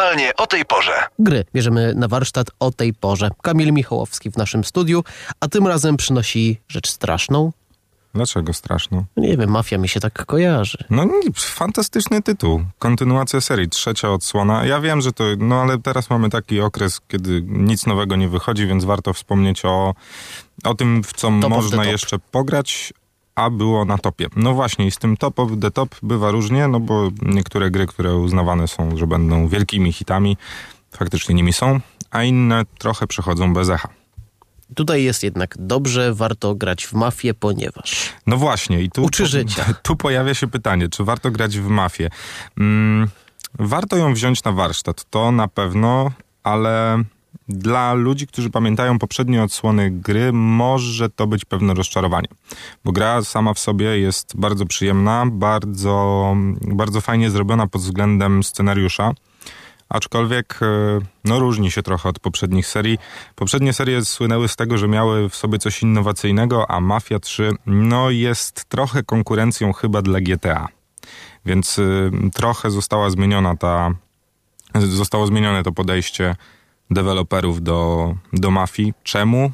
Normalnie o tej porze. Gry bierzemy na warsztat o tej porze. Kamil Michałowski w naszym studiu, a tym razem przynosi rzecz straszną. Dlaczego straszną? Nie wiem, mafia mi się tak kojarzy. No fantastyczny tytuł. Kontynuacja serii, trzecia odsłona. Ja wiem, że to, no ale teraz mamy taki okres, kiedy nic nowego nie wychodzi, więc warto wspomnieć o, o tym, w co Top można jeszcze pograć, a było na topie. No właśnie, i z tym top of the top bywa różnie, no bo niektóre gry, które uznawane są, że będą wielkimi hitami, faktycznie nimi są, a inne trochę przechodzą bez echa. Tutaj jest jednak dobrze, warto grać w mafię, ponieważ... No właśnie. I tu, Uczy życia. Tu pojawia się pytanie, czy warto grać w mafię? Mm, warto ją wziąć na warsztat, to na pewno, ale dla ludzi, którzy pamiętają poprzednie odsłony gry, może to być pewne rozczarowanie. Bo gra sama w sobie jest bardzo przyjemna, bardzo, bardzo fajnie zrobiona pod względem scenariusza. Aczkolwiek e, no, różni się trochę od poprzednich serii. Poprzednie serie słynęły z tego, że miały w sobie coś innowacyjnego, a Mafia 3 no, jest trochę konkurencją chyba dla GTA. Więc y, trochę została zmieniona ta, zostało zmienione to podejście deweloperów do, do mafii. Czemu?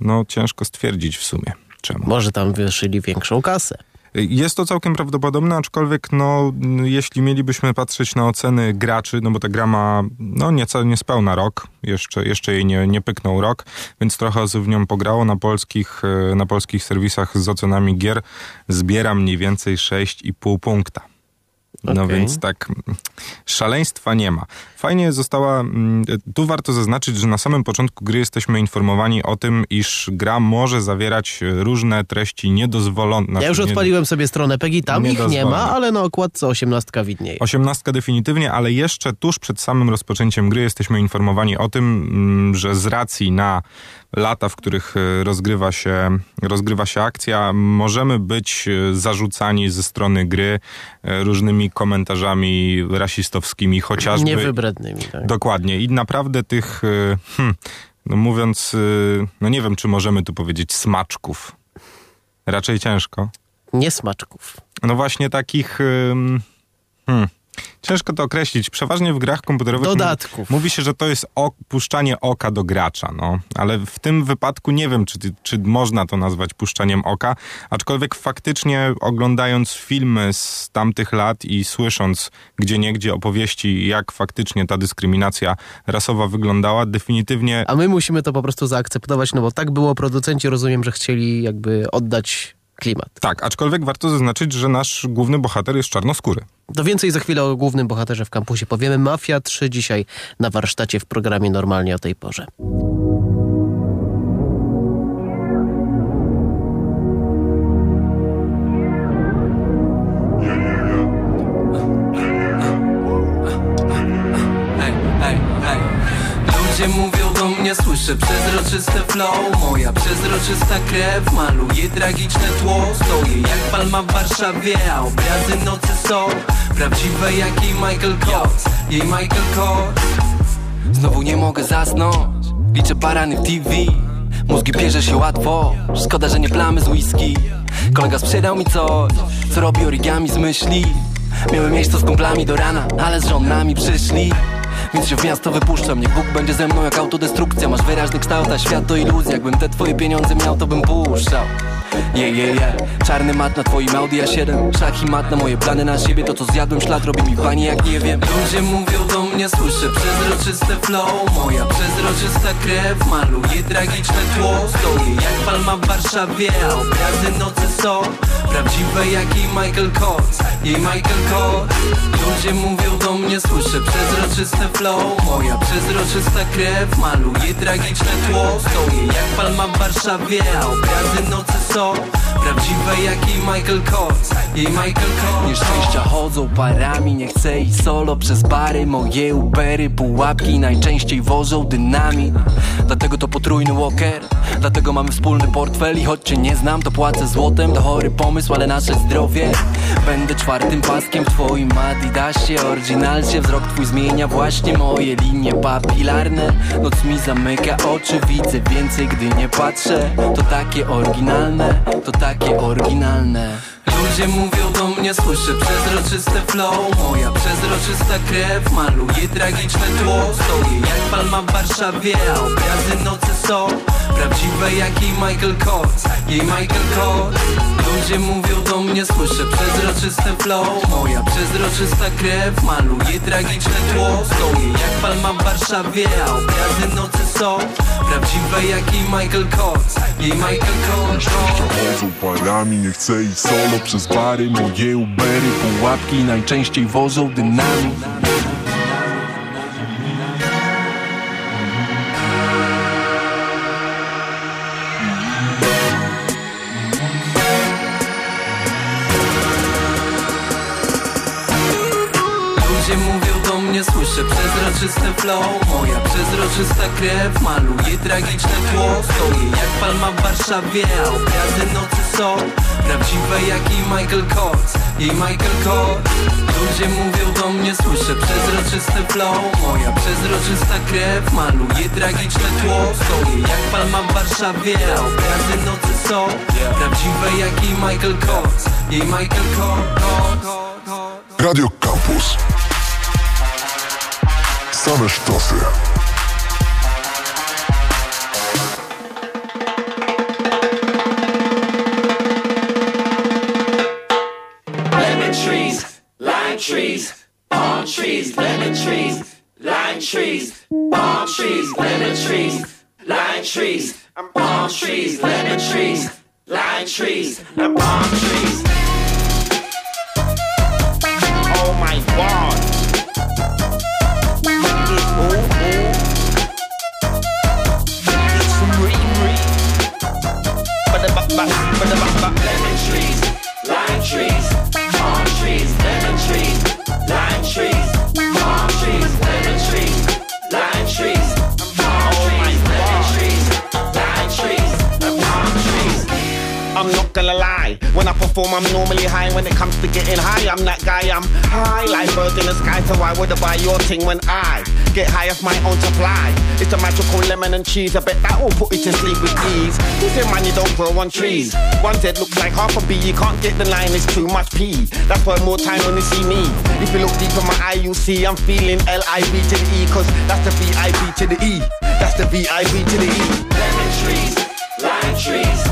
No ciężko stwierdzić w sumie. Czemu? Może tam wyszyli większą kasę. Jest to całkiem prawdopodobne, aczkolwiek no, jeśli mielibyśmy patrzeć na oceny graczy, no bo ta gra ma no, nieco niespełna rok, jeszcze, jeszcze jej nie, nie pyknął rok, więc trochę osób w nią pograło. Na polskich, na polskich serwisach z ocenami gier zbiera mniej więcej 6,5 punkta. No okay. więc tak, szaleństwa nie ma. Fajnie została, mm, tu warto zaznaczyć, że na samym początku gry jesteśmy informowani o tym, iż gra może zawierać różne treści niedozwolone. Ja już odpaliłem sobie stronę PEGI, tam ich nie ma, ale na okładce osiemnastka widnieje. Osiemnastka definitywnie, ale jeszcze tuż przed samym rozpoczęciem gry jesteśmy informowani o tym, mm, że z racji na lata, w których e, rozgrywa się, rozgrywa się akcja, możemy być e, zarzucani ze strony gry e, różnymi komentarzami rasistowskimi, chociażby. Niewybrednymi, tak. Dokładnie. I naprawdę tych, hmm, no mówiąc, no nie wiem, czy możemy tu powiedzieć smaczków. Raczej ciężko. Nie smaczków. No właśnie takich. Hmm, Ciężko to określić. Przeważnie w grach komputerowych Dodatków. mówi się, że to jest puszczanie oka do gracza, no. Ale w tym wypadku nie wiem, czy, czy można to nazwać puszczaniem oka, aczkolwiek faktycznie oglądając filmy z tamtych lat i słysząc gdzie niegdzie opowieści, jak faktycznie ta dyskryminacja rasowa wyglądała, definitywnie... A my musimy to po prostu zaakceptować, no bo tak było, producenci rozumiem, że chcieli jakby oddać klimat. Tak, aczkolwiek warto zaznaczyć, że nasz główny bohater jest czarnoskóry. To więcej za chwilę o głównym bohaterze w kampusie powiemy. Mafia 3 dzisiaj na warsztacie w programie normalnie o tej porze. Przezroczyste flow Moja przezroczysta krew maluje tragiczne tło. Stoję jak palma w Warszawie, a obrazy nocy są Prawdziwe jak jej Michael Kors Jej Michael Kors. Znowu nie mogę zasnąć Liczę parany w TV Mózgi bierze się łatwo Szkoda, że nie plamy z whisky. Kolega sprzedał mi coś Co robi origami z myśli. Miałem miejsce z kumplami do rana Ale z żonami przyszli więc się w miasto wypuszczam Niech Bóg będzie ze mną jak autodestrukcja. Masz wyraźny kształt, a świat to iluzja Jakbym te twoje pieniądze miał, to bym puszczał. Je, je, je Czarny mat na twoim Audi A7 Szach i mat na moje plany na siebie. To co zjadłem ślad robi mi pani jak nie wiem. Ludzie mówią do mnie, słyszę przezroczyste flow. Moja przezroczysta krew maluje tragiczne tło. Stoję jak palma w Warszawie A obrazy nocy są Prawdziwe jak jej Michael Kors. Jej Michael Kors. Ludzie mówią do mnie, słyszę przezroczyste flow Moja przezroczysta krew maluje tragiczne tło. Stoję jak palma w Warszawie A obrazy nocy są Prawdziwe jak jej Michael Kors. Jej Michael Kors. Nieszczęścia chodzą parami Nie chcę iść solo przez bary. Moje ubery, pułapki Najczęściej wożą dynamit Dlatego to potrójny walker Dlatego mamy wspólny portfel. I choć cię nie znam to płacę złotem. To chory pomysł, ale nasze zdrowie. Będę czwartym paskiem w twoim Adidasie. Oryginalcie wzrok twój zmienia właśnie moje linie papilarne. Noc mi zamyka oczy Widzę więcej, gdy nie patrzę. To takie oryginalne to takie oryginalne Ludzie mówią do mnie, słyszę przezroczyste flow. Moja przezroczysta krew maluje tragiczne tło. Stoję jak palma w Warszawie, a obrazy nocy są Prawdziwe jak jej Michael Kors, jej Michael Kors. Ludzie mówią do mnie, słyszę przezroczyste flow. Moja przezroczysta krew maluje tragiczne tło. Stoję jak palma w Warszawie, a obrazy nocy są Prawdziwe jak jej Michael Kors, jej Michael Kors. Chodzą parami, nie chcę iść solo przez bary. Moje Ubery, pułapki najczęściej wozą dynamit słyszę przezroczyste flow. Moja przezroczysta krew maluje tragiczne tło Stoję jak palma w Warszawie, a obrazy nocy są Prawdziwe jak jej Michael Kors, jej Michael Kors. Ludzie mówią do mnie, słyszę przezroczyste flow. Moja przezroczysta krew maluje tragiczne tło Stoję jak palma w Warszawie, a obrazy nocy są Prawdziwe jak jej Michael Kors, jej Michael Kors. Radio Campus Same lemon trees, lime trees, palm trees, lemon trees, lime trees, palm trees, lemon trees, lime trees, palm trees, lemon trees, when I perform I'm normally high. When it comes to getting high, I'm that guy I'm high. Like birds in the sky So why would I buy your thing when I get high off my own supply. It's a magical lemon and cheese I bet that will put you to sleep with ease. Who say money don't grow on trees? One Z looks like half a B You can't get the line, it's too much P That's why more time when you see me. If you look deep in my eye, you'll see I'm feeling L-I-V to the E Cause that's the V-I-V to the E. That's the V-I-V to the E. Lemon trees, lime trees,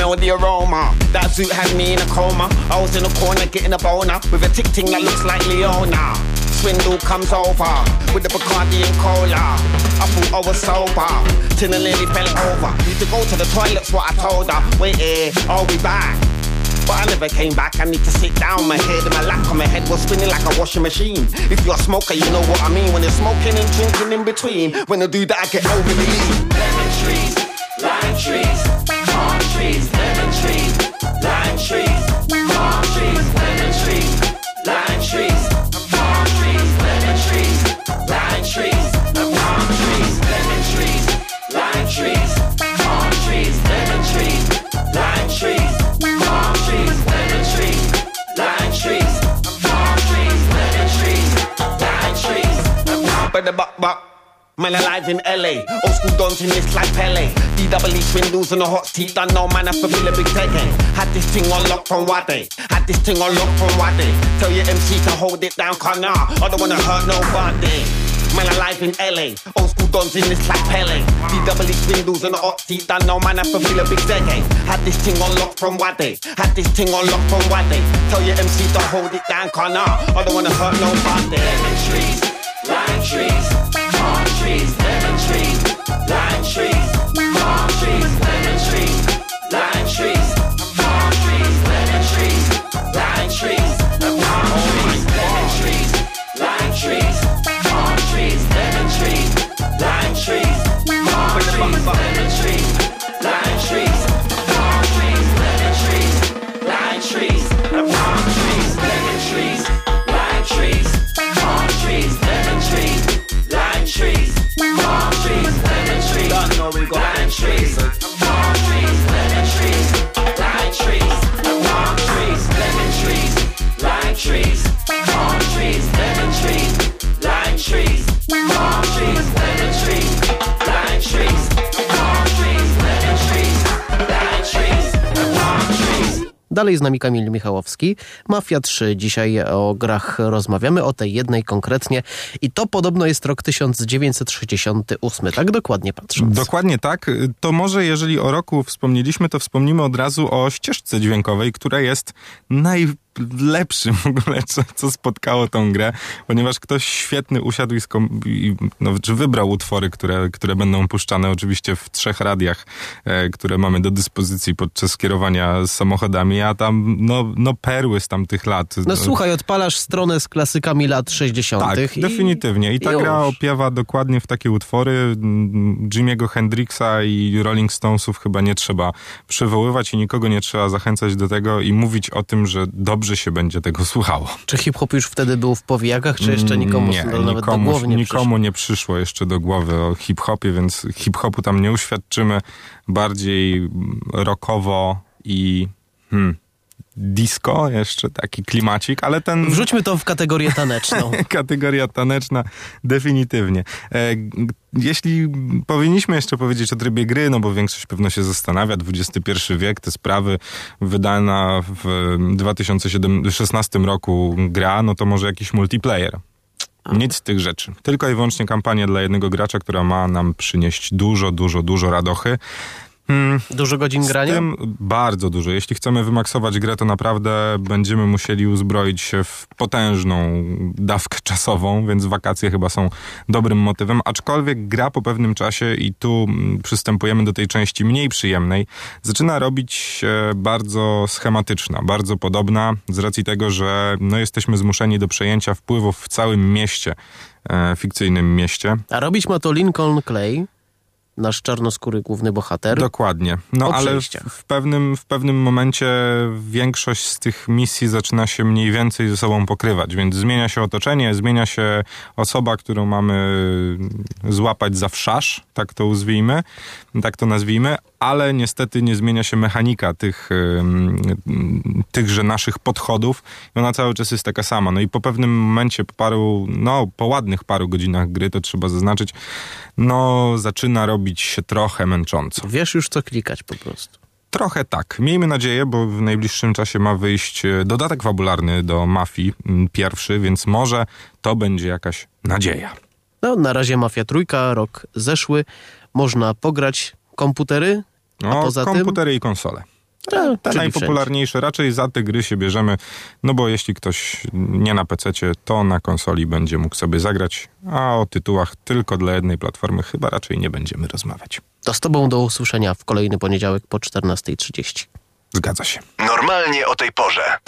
Smell the aroma. That suit had me in a coma. I was in a corner getting a boner with a tick ting that looks like Leona. Swindle comes over with the Bacardi and cola. I thought I was sober till the lady fell over. Need to go to the toilet's what I told her. Wait here, I'll eh, be back. But I never came back. I need to sit down. My head and my lap on my head was spinning like a washing machine. If you're a smoker, you know what I mean. When you're smoking and drinking in between. When I do that, I get overly lean. Lemon trees, lime trees, palm Man alive in LA, old school dons in this like Pele. DWE swindles and the hot teeth, I know man, I feel a big teggy. Eh? Had this thing on lock from Wade, had this thing on lock from Wade. Tell your MC to hold it down, car nah, I don't wanna hurt nobody. Man alive in LA, old school dons in this like Pele. DWE swindles and the hot teeth, I know man, I feel a big teggy. Eh? Had this thing on lock from Wade, had this thing on lock from Wade. Tell your MC to hold it down, car nah, I don't wanna hurt nobody. Lime trees, palm trees, lemon trees, lime trees, palm trees, lemon trees, lime trees, palm trees, lemon trees, lime trees, palm trees, lemon trees, lime trees, palm trees, lemon trees, lime trees, palm trees, lemon trees, Dalej z nami Kamil Michałowski. Mafia 3. Dzisiaj o grach rozmawiamy, o tej jednej konkretnie. I to podobno jest rok 1968, tak dokładnie patrząc. Dokładnie tak. To może jeżeli o roku wspomnieliśmy, to wspomnimy od razu o ścieżce dźwiękowej, która jest najważniejsza najlepszym w ogóle, co, co spotkało tą grę, ponieważ ktoś świetny usiadł i, skom- i no, czy wybrał utwory, które, które będą puszczane oczywiście w trzech radiach, e, które mamy do dyspozycji podczas kierowania samochodami, a tam no, no perły z tamtych lat. No słuchaj, odpalasz stronę z klasykami lat 60. Tak, i... definitywnie. I ta już. gra opiewa dokładnie w takie utwory. Jimmy'ego Hendrixa i Rolling Stonesów chyba nie trzeba przywoływać i nikogo nie trzeba zachęcać do tego i mówić o tym, że dobrze się będzie tego słuchało. Czy hip-hop już wtedy był w powijakach, czy jeszcze nikomu nie, nawet nikomu, do głowy nie nikomu przyszło? nie przyszło jeszcze do głowy o hip-hopie, więc hip-hopu tam nie uświadczymy. Bardziej mm, rockowo i hmm, disco, jeszcze taki klimacik, ale ten... Wrzućmy to w kategorię taneczną. Kategoria taneczna, definitywnie. E, jeśli powinniśmy jeszcze powiedzieć o trybie gry, no bo większość pewno się zastanawia, XXI wiek, te sprawy, wydana w 2016 roku gra, no to może jakiś multiplayer. Nic z tych rzeczy. Tylko i wyłącznie kampania dla jednego gracza, która ma nam przynieść dużo, dużo, dużo radochy. Hmm, Dużo godzin z grania? tym bardzo dużo. Jeśli chcemy wymaksować grę, to naprawdę będziemy musieli uzbroić się w potężną dawkę czasową, więc wakacje chyba są dobrym motywem. Aczkolwiek gra po pewnym czasie, i tu mm, przystępujemy do tej części mniej przyjemnej, zaczyna robić się bardzo schematyczna, bardzo podobna, z racji tego, że no, jesteśmy zmuszeni do przejęcia wpływów w całym mieście, e, fikcyjnym mieście. A robić ma to Lincoln Clay, nasz czarnoskóry główny bohater. Dokładnie. No ale w, pewnym, w pewnym momencie większość z tych misji zaczyna się mniej więcej ze sobą pokrywać, więc zmienia się otoczenie, zmienia się osoba, którą mamy złapać za wszasz, tak to uzwijmy, tak to nazwijmy, ale niestety nie zmienia się mechanika tych, tychże naszych podchodów i ona cały czas jest taka sama. No i po pewnym momencie, po paru, no po ładnych paru godzinach gry, to trzeba zaznaczyć, no zaczyna robić się trochę męcząco. Wiesz już co klikać po prostu. Trochę tak. Miejmy nadzieję, bo w najbliższym czasie ma wyjść e, dodatek fabularny do Mafii, m, pierwszy, więc może to będzie jakaś nadzieja. No, na razie Mafia Trójka, rok zeszły. Można pograć komputery, a No, poza tym... komputery i konsole. Te czyli najpopularniejsze, raczej za te gry się bierzemy, no bo jeśli ktoś nie na PC, to na konsoli będzie mógł sobie zagrać, a o tytułach tylko dla jednej platformy chyba raczej nie będziemy rozmawiać. To z tobą do usłyszenia w kolejny poniedziałek po 14.30. Zgadza się. Normalnie o tej porze.